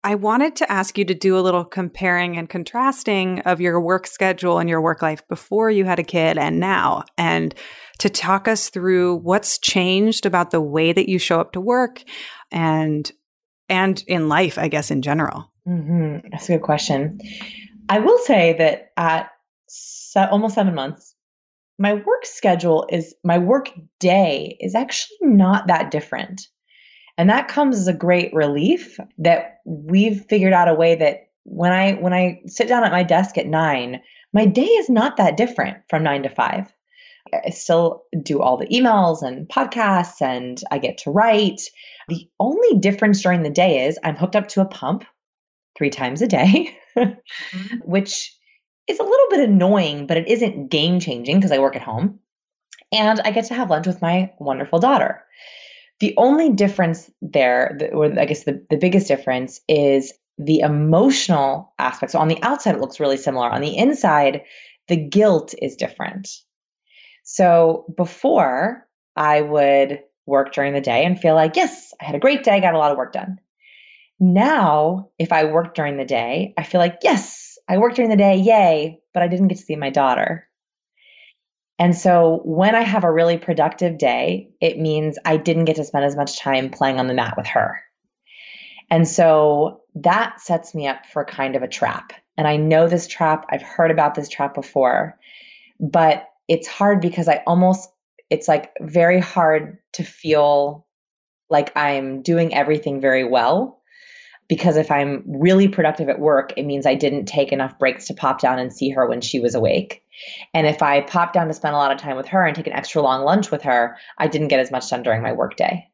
Speaker 1: I wanted to ask you to do a little comparing and contrasting of your work schedule and your work life before you had a kid and now, and to talk us through what's changed about the way that you show up to work and and in life, I guess in general.
Speaker 2: Mm-hmm. That's a good question. I will say that at se- almost seven months, my work schedule is my work day is actually not that different and that comes as a great relief that we've figured out a way that when I when I sit down at my desk at 9, my day is not that different from 9 to 5. I still do all the emails and podcasts and I get to write. The only difference during the day is I'm hooked up to a pump three times a day, mm-hmm. which is a little bit annoying, but it isn't game changing because I work at home. And I get to have lunch with my wonderful daughter. The only difference there, or I guess the, the biggest difference, is the emotional aspect. So on the outside, it looks really similar. On the inside, the guilt is different. So before, I would work during the day and feel like, yes, I had a great day, got a lot of work done. Now, if I work during the day, I feel like, yes, I worked during the day, yay, but I didn't get to see my daughter. And so when I have a really productive day, it means I didn't get to spend as much time playing on the mat with her. And so that sets me up for kind of a trap. And I know this trap, I've heard about this trap before, but it's hard because I almost, it's like very hard to feel like I'm doing everything very well. Because if I'm really productive at work, it means I didn't take enough breaks to pop down and see her when she was awake. And if I pop down to spend a lot of time with her and take an extra long lunch with her, I didn't get as much done during my workday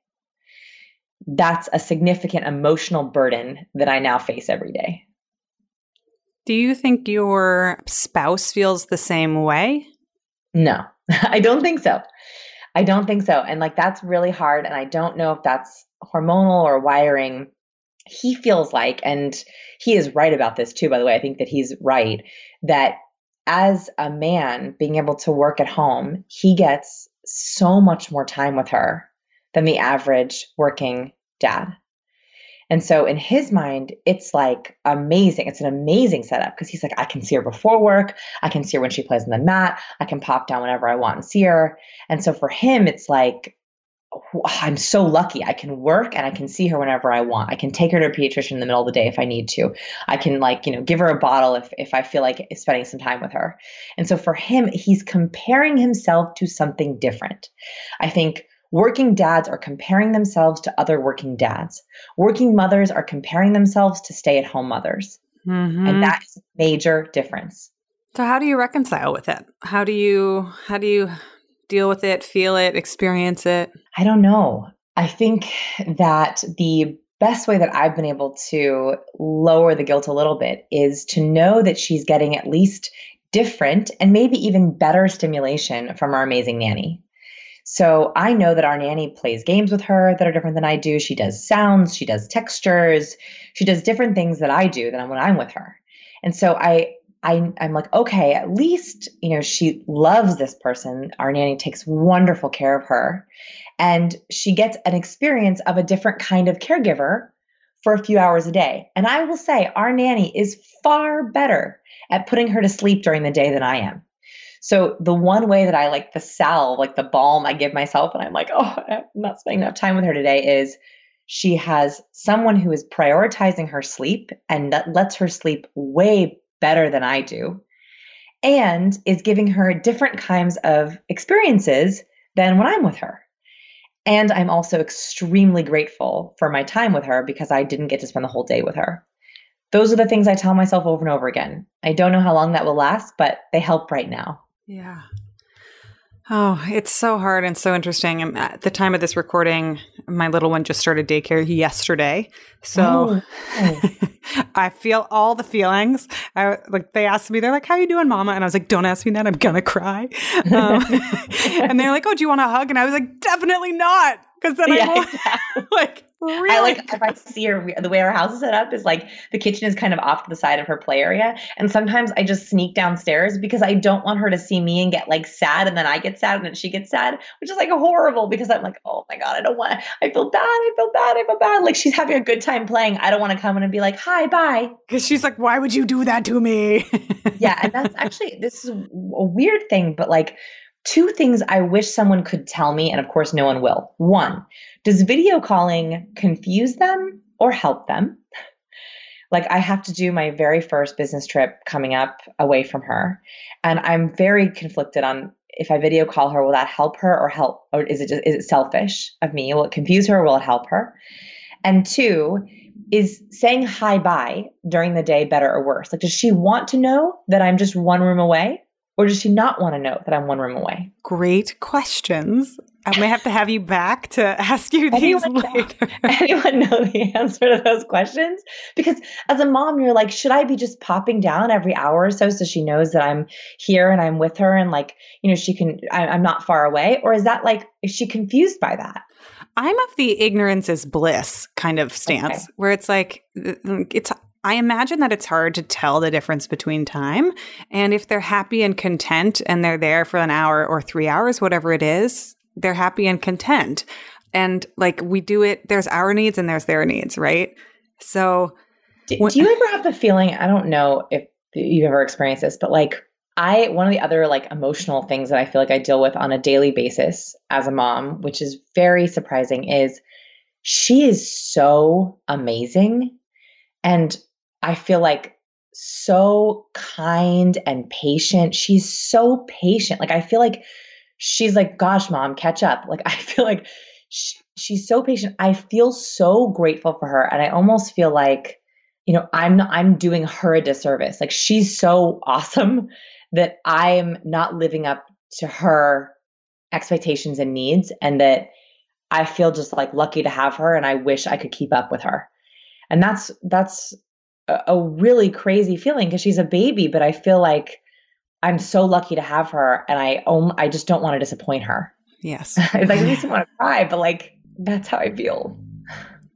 Speaker 2: that's a significant emotional burden that I now face every day.
Speaker 1: Do you think your spouse feels the same way?
Speaker 2: No, I don't think so. I don't think so. And like that's really hard. And I don't know if that's hormonal or wiring. He feels like, and he is right about this too, by the way. I think that he's right that as a man being able to work at home, he gets so much more time with her than the average working dad. And so in his mind, it's like amazing. It's an amazing setup because he's like, I can see her before work. I can see her when she plays on the mat. I can pop down whenever I want and see her. And so for him, it's like, I'm so lucky. I can work and I can see her whenever I want. I can take her to a pediatrician in the middle of the day if I need to. I can like, you know, give her a bottle if if I feel like spending some time with her. And so for him, he's comparing himself to something different. I think Working dads are comparing themselves to other working dads. Working mothers are comparing themselves to stay at home mothers. Mm-hmm. And that is a major difference.
Speaker 1: So how do you reconcile with it? How do you how do you deal with it, feel it, experience it?
Speaker 2: I don't know. I think that the best way that I've been able to lower the guilt a little bit is to know that she's getting at least different and maybe even better stimulation from our amazing nanny. So I know that our nanny plays games with her that are different than I do. She does sounds, she does textures, she does different things that I do than when I'm with her. And so I I, I'm like, okay, at least, you know, she loves this person. Our nanny takes wonderful care of her. And she gets an experience of a different kind of caregiver for a few hours a day. And I will say, our nanny is far better at putting her to sleep during the day than I am. So the one way that I like the salve, like the balm I give myself, and I'm like, oh, I'm not spending enough time with her today, is she has someone who is prioritizing her sleep and that lets her sleep way better than I do, and is giving her different kinds of experiences than when I'm with her. And I'm also extremely grateful for my time with her because I didn't get to spend the whole day with her. Those are the things I tell myself over and over again. I don't know how long that will last, but they help right now.
Speaker 1: Yeah. Oh, it's so hard and so interesting. And At the time of this recording, my little one just started daycare yesterday, so oh. I feel all the feelings. I like they asked me, they're like, "How are you doing, Mama?" And I was like, "Don't ask me that. I'm gonna cry." Um, and they're like, "Oh, do you want a hug?" And I was like, "Definitely not." because then yeah, I'm exactly. like really. I
Speaker 2: like if I see her the way our house is set up is like the kitchen is kind of off to the side of her play area, and sometimes I just sneak downstairs because I don't want her to see me and get like sad, and then I get sad and then she gets sad, which is like horrible because I'm like, oh my god, I don't want. I feel bad. I feel bad. I feel bad. Like she's having a good time playing. I don't want to come in and be like, hi, bye.
Speaker 1: Because she's like, why would you do that to me?
Speaker 2: yeah, and that's actually this is a weird thing, but like Two things I wish someone could tell me, and of course, no one will. One, does video calling confuse them or help them? like, I have to do my very first business trip coming up away from her, and I'm very conflicted on if I video call her, will that help her or help, or is it just, is it selfish of me? Will it confuse her or will it help her? And two, is saying hi bye during the day better or worse? Like, does she want to know that I'm just one room away? Or does she not want to know that I'm one room away?
Speaker 1: Great questions. I may have to have you back to ask you these anyone later.
Speaker 2: Know, anyone know the answer to those questions? Because as a mom, you're like, should I be just popping down every hour or so so she knows that I'm here and I'm with her and like, you know, she can, I, I'm not far away? Or is that like, is she confused by that?
Speaker 1: I'm of the ignorance is bliss kind of stance okay. where it's like, it's, I imagine that it's hard to tell the difference between time. And if they're happy and content and they're there for an hour or three hours, whatever it is, they're happy and content. And like we do it, there's our needs and there's their needs, right? So,
Speaker 2: do, when, do you ever have the feeling? I don't know if you've ever experienced this, but like I, one of the other like emotional things that I feel like I deal with on a daily basis as a mom, which is very surprising, is she is so amazing. And I feel like so kind and patient. She's so patient. Like, I feel like she's like, gosh, mom, catch up. Like, I feel like she, she's so patient. I feel so grateful for her. And I almost feel like, you know, I'm I'm doing her a disservice. Like she's so awesome that I'm not living up to her expectations and needs and that I feel just like lucky to have her and I wish I could keep up with her. And that's that's a, a really crazy feeling because she's a baby, but I feel like I'm so lucky to have her, and I um, I just don't want to disappoint her.
Speaker 1: Yes,
Speaker 2: like I just want to cry, but like that's how I feel.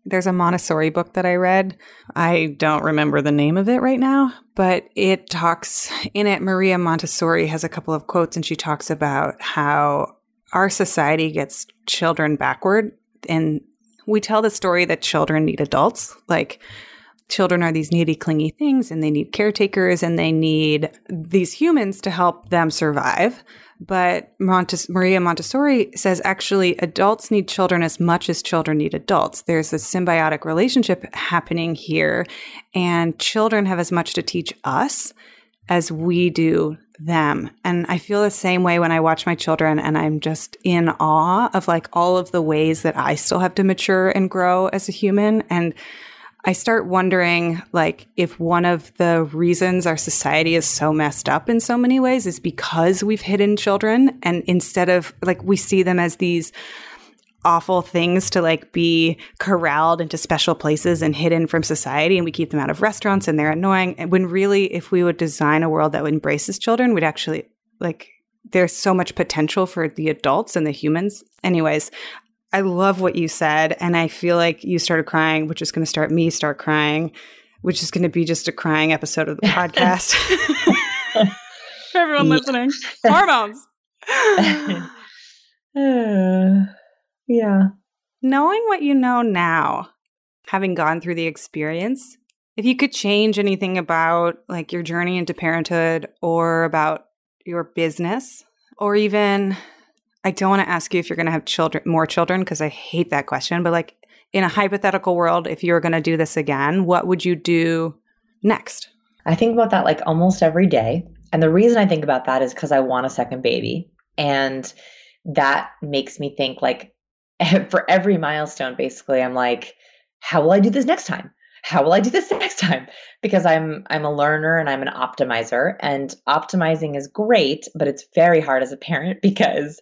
Speaker 1: There's a Montessori book that I read. I don't remember the name of it right now, but it talks in it. Maria Montessori has a couple of quotes, and she talks about how our society gets children backward, and we tell the story that children need adults, like children are these needy, clingy things and they need caretakers and they need these humans to help them survive. But Montes- Maria Montessori says actually adults need children as much as children need adults. There's a symbiotic relationship happening here, and children have as much to teach us as we do them. And I feel the same way when I watch my children and I'm just in awe of like all of the ways that I still have to mature and grow as a human. And I start wondering like if one of the reasons our society is so messed up in so many ways is because we've hidden children and instead of like we see them as these awful things to like be corralled into special places and hidden from society and we keep them out of restaurants and they're annoying. When really if we would design a world that embraces children we'd actually like there's so much potential for the adults and the humans. Anyways I love what you said. And I feel like you started crying, which is going to start me start crying, which is going to be just a crying episode of the podcast. For everyone yeah. listening, hormones.
Speaker 2: uh, yeah.
Speaker 1: Knowing what you know now, having gone through the experience, if you could change anything about like your journey into parenthood or about your business or even I don't want to ask you if you're going to have children, more children, because I hate that question. But like in a hypothetical world, if you were going to do this again, what would you do next?
Speaker 2: I think about that like almost every day. And the reason I think about that is because I want a second baby. And that makes me think like for every milestone, basically, I'm like, how will I do this next time? How will I do this next time? Because I'm I'm a learner and I'm an optimizer and optimizing is great, but it's very hard as a parent because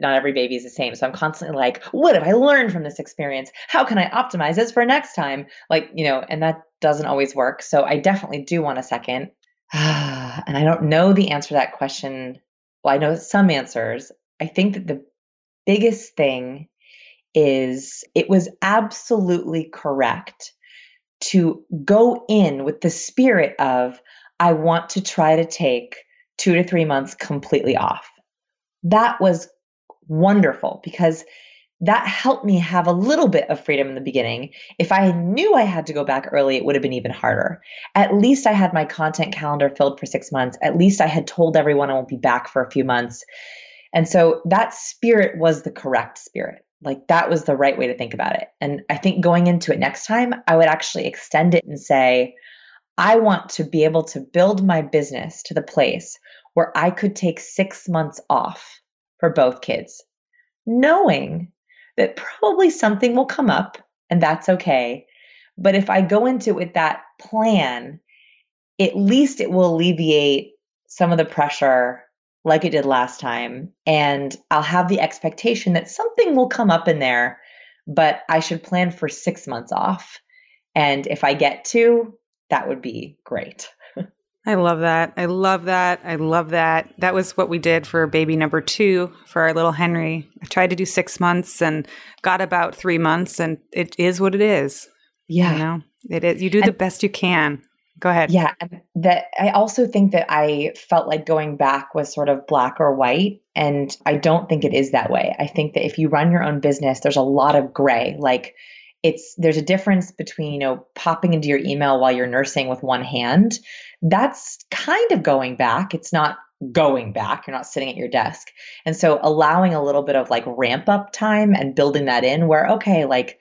Speaker 2: not every baby is the same. So I'm constantly like, what have I learned from this experience? How can I optimize this for next time? Like, you know, and that doesn't always work. So I definitely do want a second. and I don't know the answer to that question. Well, I know some answers. I think that the biggest thing is it was absolutely correct to go in with the spirit of, I want to try to take two to three months completely off. That was wonderful because that helped me have a little bit of freedom in the beginning. If I knew I had to go back early, it would have been even harder. At least I had my content calendar filled for six months. At least I had told everyone I won't be back for a few months. And so that spirit was the correct spirit. Like that was the right way to think about it. And I think going into it next time, I would actually extend it and say, I want to be able to build my business to the place where I could take six months off for both kids, knowing that probably something will come up and that's okay. But if I go into it with that plan, at least it will alleviate some of the pressure like it did last time. And I'll have the expectation that something will come up in there, but I should plan for six months off. And if I get two, that would be great.
Speaker 1: I love that. I love that. I love that. That was what we did for baby number two for our little Henry. I tried to do six months and got about three months, and it is what it is.
Speaker 2: Yeah.
Speaker 1: You know, it is. You do and, the best you can. Go ahead.
Speaker 2: Yeah. That I also think that I felt like going back was sort of black or white. And I don't think it is that way. I think that if you run your own business, there's a lot of gray. Like, it's there's a difference between you know popping into your email while you're nursing with one hand that's kind of going back it's not going back you're not sitting at your desk and so allowing a little bit of like ramp up time and building that in where okay like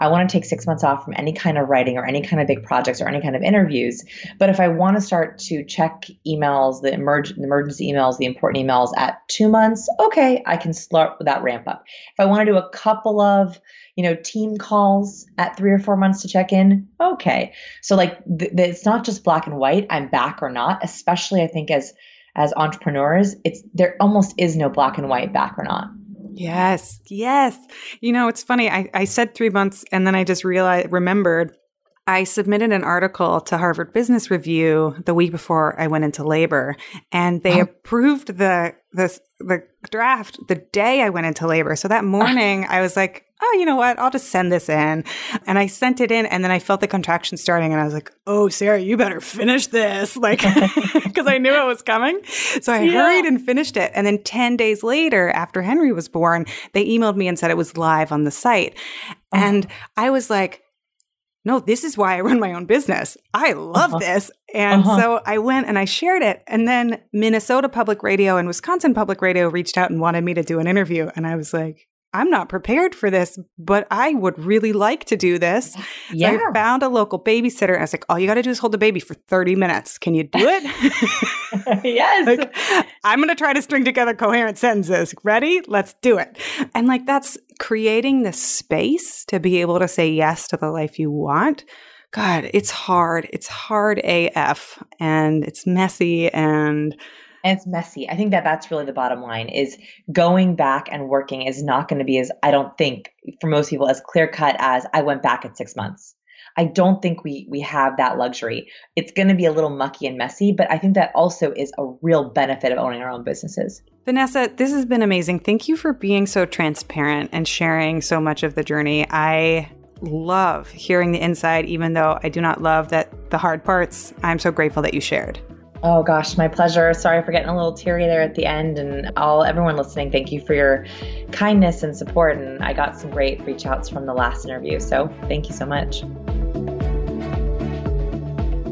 Speaker 2: I want to take six months off from any kind of writing or any kind of big projects or any kind of interviews. But if I want to start to check emails, the, emerg- emergency emails, the important emails at two months, okay, I can start with that ramp up. If I want to do a couple of you know team calls at three or four months to check in okay so like th- th- it's not just black and white i'm back or not especially i think as as entrepreneurs it's there almost is no black and white back or not
Speaker 1: Yes, yes. You know, it's funny. I, I said three months and then I just realized, remembered I submitted an article to Harvard Business Review the week before I went into labor, and they oh. approved the the the draft the day I went into labor. So that ah. morning, I was like, "Oh, you know what? I'll just send this in." And I sent it in, and then I felt the contraction starting, and I was like, "Oh, Sarah, you better finish this!" Like, because I knew it was coming. So I yeah. hurried and finished it. And then ten days later, after Henry was born, they emailed me and said it was live on the site, oh. and I was like no, this is why I run my own business. I love uh-huh. this. And uh-huh. so I went and I shared it. And then Minnesota Public Radio and Wisconsin Public Radio reached out and wanted me to do an interview. And I was like, I'm not prepared for this, but I would really like to do this. Yeah. So I found a local babysitter. I was like, all you got to do is hold the baby for 30 minutes. Can you do
Speaker 2: it? yes. like,
Speaker 1: I'm going to try to string together coherent sentences. Ready? Let's do it. And like, that's creating the space to be able to say yes to the life you want. God, it's hard. It's hard AF and it's messy and
Speaker 2: and it's messy. I think that that's really the bottom line is going back and working is not going to be as I don't think for most people as clear cut as I went back at 6 months. I don't think we we have that luxury. It's going to be a little mucky and messy, but I think that also is a real benefit of owning our own businesses.
Speaker 1: Vanessa, this has been amazing. Thank you for being so transparent and sharing so much of the journey. I love hearing the inside even though I do not love that the hard parts. I'm so grateful that you shared.
Speaker 2: Oh gosh, my pleasure. Sorry for getting a little teary there at the end. And all everyone listening, thank you for your kindness and support. And I got some great reach outs from the last interview. So thank you so much.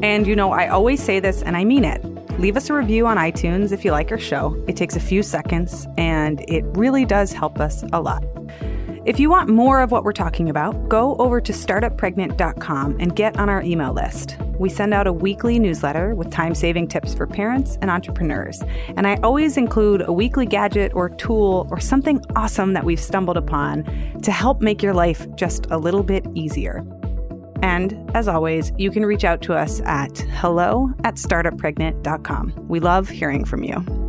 Speaker 1: And you know, I always say this and I mean it. Leave us a review on iTunes if you like our show. It takes a few seconds and it really does help us a lot. If you want more of what we're talking about, go over to startuppregnant.com and get on our email list. We send out a weekly newsletter with time saving tips for parents and entrepreneurs. And I always include a weekly gadget or tool or something awesome that we've stumbled upon to help make your life just a little bit easier. And as always, you can reach out to us at hello at startuppregnant.com. We love hearing from you.